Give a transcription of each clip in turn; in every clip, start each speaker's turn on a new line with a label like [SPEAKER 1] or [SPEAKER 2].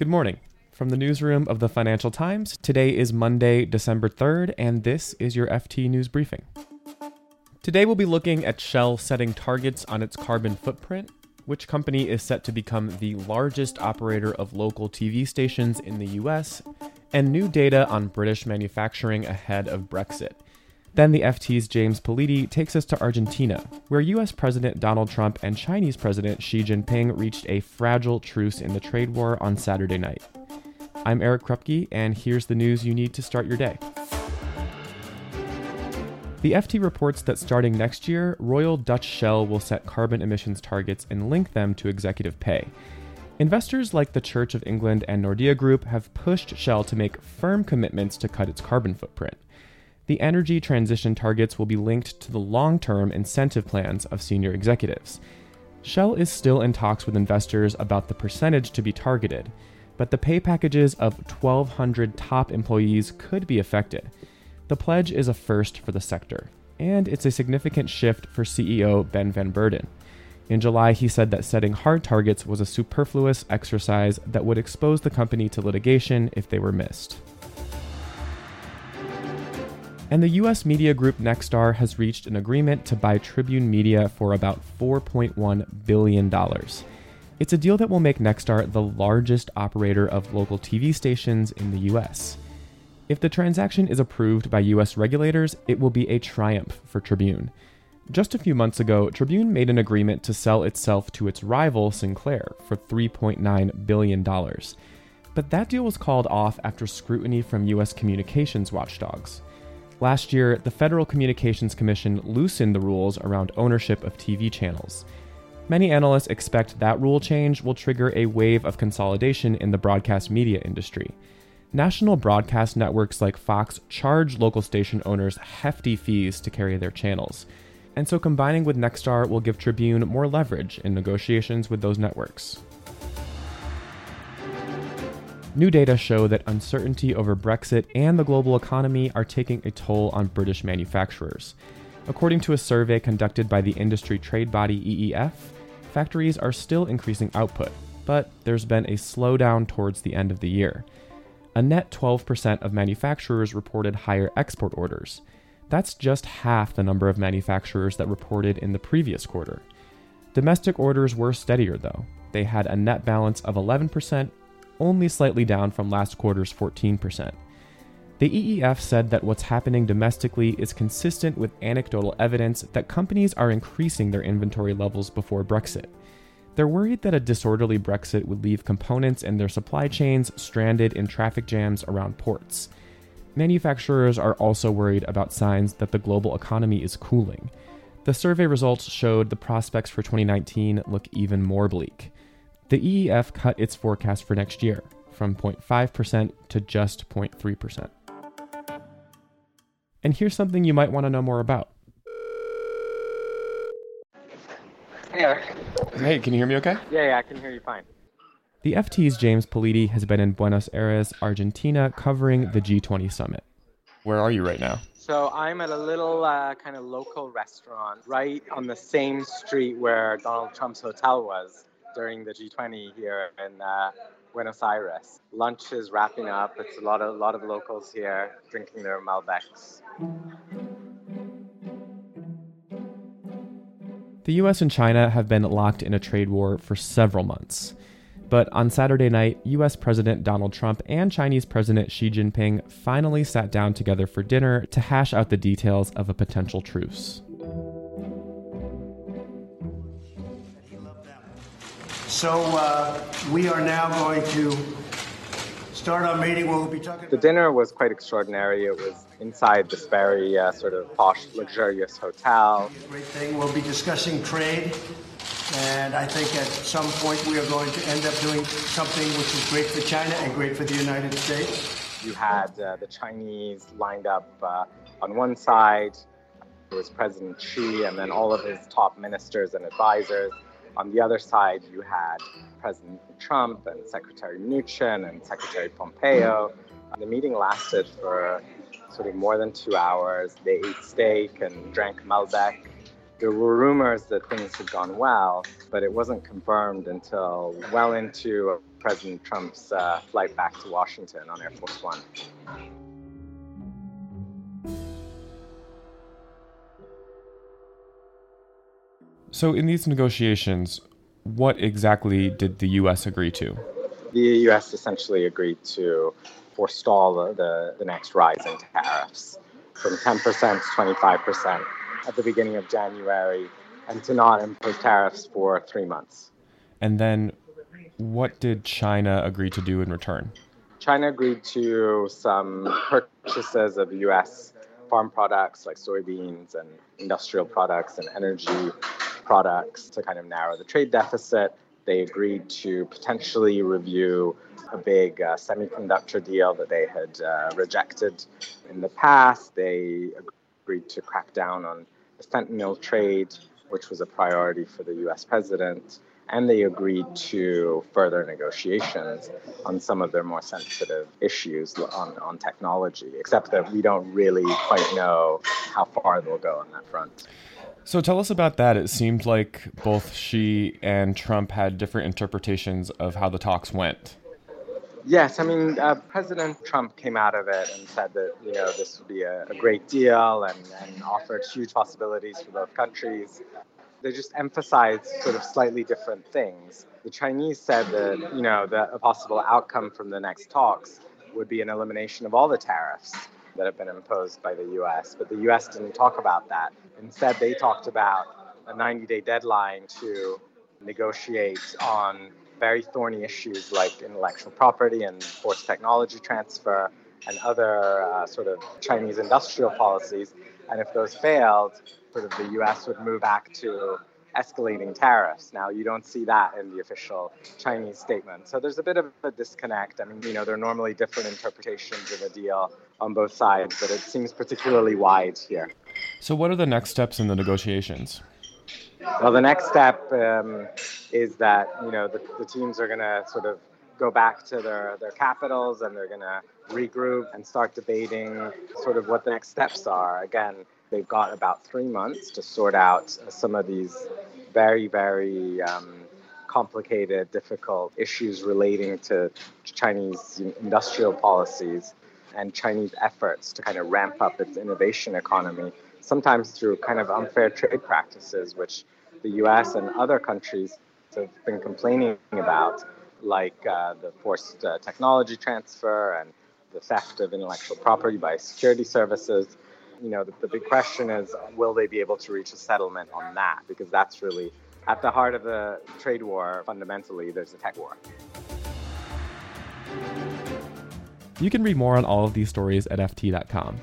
[SPEAKER 1] Good morning. From the newsroom of the Financial Times, today is Monday, December 3rd, and this is your FT News Briefing. Today we'll be looking at Shell setting targets on its carbon footprint, which company is set to become the largest operator of local TV stations in the US, and new data on British manufacturing ahead of Brexit. Then the FT's James Politi takes us to Argentina, where US President Donald Trump and Chinese President Xi Jinping reached a fragile truce in the trade war on Saturday night. I'm Eric Krupke, and here's the news you need to start your day. The FT reports that starting next year, Royal Dutch Shell will set carbon emissions targets and link them to executive pay. Investors like the Church of England and Nordea Group have pushed Shell to make firm commitments to cut its carbon footprint the energy transition targets will be linked to the long term incentive plans of senior executives. Shell is still in talks with investors about the percentage to be targeted, but the pay packages of 1,200 top employees could be affected. The pledge is a first for the sector, and it's a significant shift for CEO Ben van Beurden. In July, he said that setting hard targets was a superfluous exercise that would expose the company to litigation if they were missed. And the US media group Nexstar has reached an agreement to buy Tribune Media for about $4.1 billion. It's a deal that will make Nexstar the largest operator of local TV stations in the US. If the transaction is approved by US regulators, it will be a triumph for Tribune. Just a few months ago, Tribune made an agreement to sell itself to its rival, Sinclair, for $3.9 billion. But that deal was called off after scrutiny from US communications watchdogs. Last year, the Federal Communications Commission loosened the rules around ownership of TV channels. Many analysts expect that rule change will trigger a wave of consolidation in the broadcast media industry. National broadcast networks like Fox charge local station owners hefty fees to carry their channels. And so combining with Nexstar will give Tribune more leverage in negotiations with those networks. New data show that uncertainty over Brexit and the global economy are taking a toll on British manufacturers. According to a survey conducted by the industry trade body EEF, factories are still increasing output, but there's been a slowdown towards the end of the year. A net 12% of manufacturers reported higher export orders. That's just half the number of manufacturers that reported in the previous quarter. Domestic orders were steadier, though. They had a net balance of 11% only slightly down from last quarter's 14%. The EEF said that what's happening domestically is consistent with anecdotal evidence that companies are increasing their inventory levels before Brexit. They're worried that a disorderly Brexit would leave components in their supply chains stranded in traffic jams around ports. Manufacturers are also worried about signs that the global economy is cooling. The survey results showed the prospects for 2019 look even more bleak the EEF cut its forecast for next year from 0.5% to just 0.3%. And here's something you might want to know more about.
[SPEAKER 2] Hey, Eric.
[SPEAKER 1] Hey, can you hear me okay?
[SPEAKER 2] Yeah, yeah, I can hear you fine.
[SPEAKER 1] The FT's James Politi has been in Buenos Aires, Argentina, covering the G20 summit. Where are you right now?
[SPEAKER 2] So I'm at a little uh, kind of local restaurant right on the same street where Donald Trump's hotel was during the G20 here in uh, Buenos Aires. Lunch is wrapping up. It's a lot of a lot of locals here drinking their Malbecs.
[SPEAKER 1] The US and China have been locked in a trade war for several months. But on Saturday night, US President Donald Trump and Chinese President Xi Jinping finally sat down together for dinner to hash out the details of a potential truce.
[SPEAKER 3] So uh, we are now going to start our meeting we'll be talking.
[SPEAKER 2] The dinner was quite extraordinary. It was inside this very uh, sort of posh, luxurious hotel.
[SPEAKER 3] Great thing. We'll be discussing trade. And I think at some point we are going to end up doing something which is great for China and great for the United States.
[SPEAKER 2] You had uh, the Chinese lined up uh, on one side. It was President Xi and then all of his top ministers and advisors. On the other side, you had President Trump and Secretary Mnuchin and Secretary Pompeo. The meeting lasted for sort of more than two hours. They ate steak and drank Malbec. There were rumors that things had gone well, but it wasn't confirmed until well into President Trump's uh, flight back to Washington on Air Force One.
[SPEAKER 1] So, in these negotiations, what exactly did the U.S. agree to?
[SPEAKER 2] The U.S. essentially agreed to forestall the, the, the next rise in tariffs from 10% to 25% at the beginning of January and to not impose tariffs for three months.
[SPEAKER 1] And then what did China agree to do in return?
[SPEAKER 2] China agreed to some purchases of U.S. farm products like soybeans and industrial products and energy products to kind of narrow the trade deficit. They agreed to potentially review a big uh, semiconductor deal that they had uh, rejected in the past. They agreed to crack down on the fentanyl trade, which was a priority for the US president. And they agreed to further negotiations on some of their more sensitive issues on, on technology, except that we don't really quite know how far they'll go on that front.
[SPEAKER 1] So tell us about that. It seemed like both Xi and Trump had different interpretations of how the talks went.
[SPEAKER 2] Yes, I mean, uh, President Trump came out of it and said that you know this would be a, a great deal and, and offered huge possibilities for both countries. They just emphasized sort of slightly different things. The Chinese said that you know that a possible outcome from the next talks would be an elimination of all the tariffs that have been imposed by the U.S. But the U.S. didn't talk about that. Instead, they talked about a 90-day deadline to negotiate on very thorny issues like intellectual property and forced technology transfer and other uh, sort of Chinese industrial policies. And if those failed, sort of the US would move back to escalating tariffs. Now, you don't see that in the official Chinese statement. So there's a bit of a disconnect. I mean, you know, there are normally different interpretations of a deal on both sides, but it seems particularly wide here.
[SPEAKER 1] So, what are the next steps in the negotiations?
[SPEAKER 2] Well, the next step um, is that you know the, the teams are going to sort of go back to their, their capitals and they're going to regroup and start debating sort of what the next steps are. Again, they've got about three months to sort out some of these very, very um, complicated, difficult issues relating to Chinese industrial policies and Chinese efforts to kind of ramp up its innovation economy sometimes through kind of unfair trade practices, which the US and other countries have been complaining about, like uh, the forced uh, technology transfer and the theft of intellectual property by security services. You know, the, the big question is will they be able to reach a settlement on that? Because that's really at the heart of the trade war, fundamentally, there's a tech war.
[SPEAKER 1] You can read more on all of these stories at FT.com.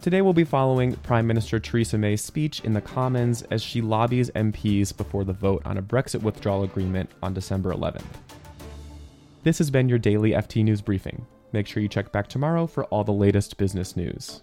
[SPEAKER 1] Today we'll be following Prime Minister Theresa May's speech in the Commons as she lobbies MPs before the vote on a Brexit withdrawal agreement on December 11th. This has been your daily FT News Briefing. Make sure you check back tomorrow for all the latest business news.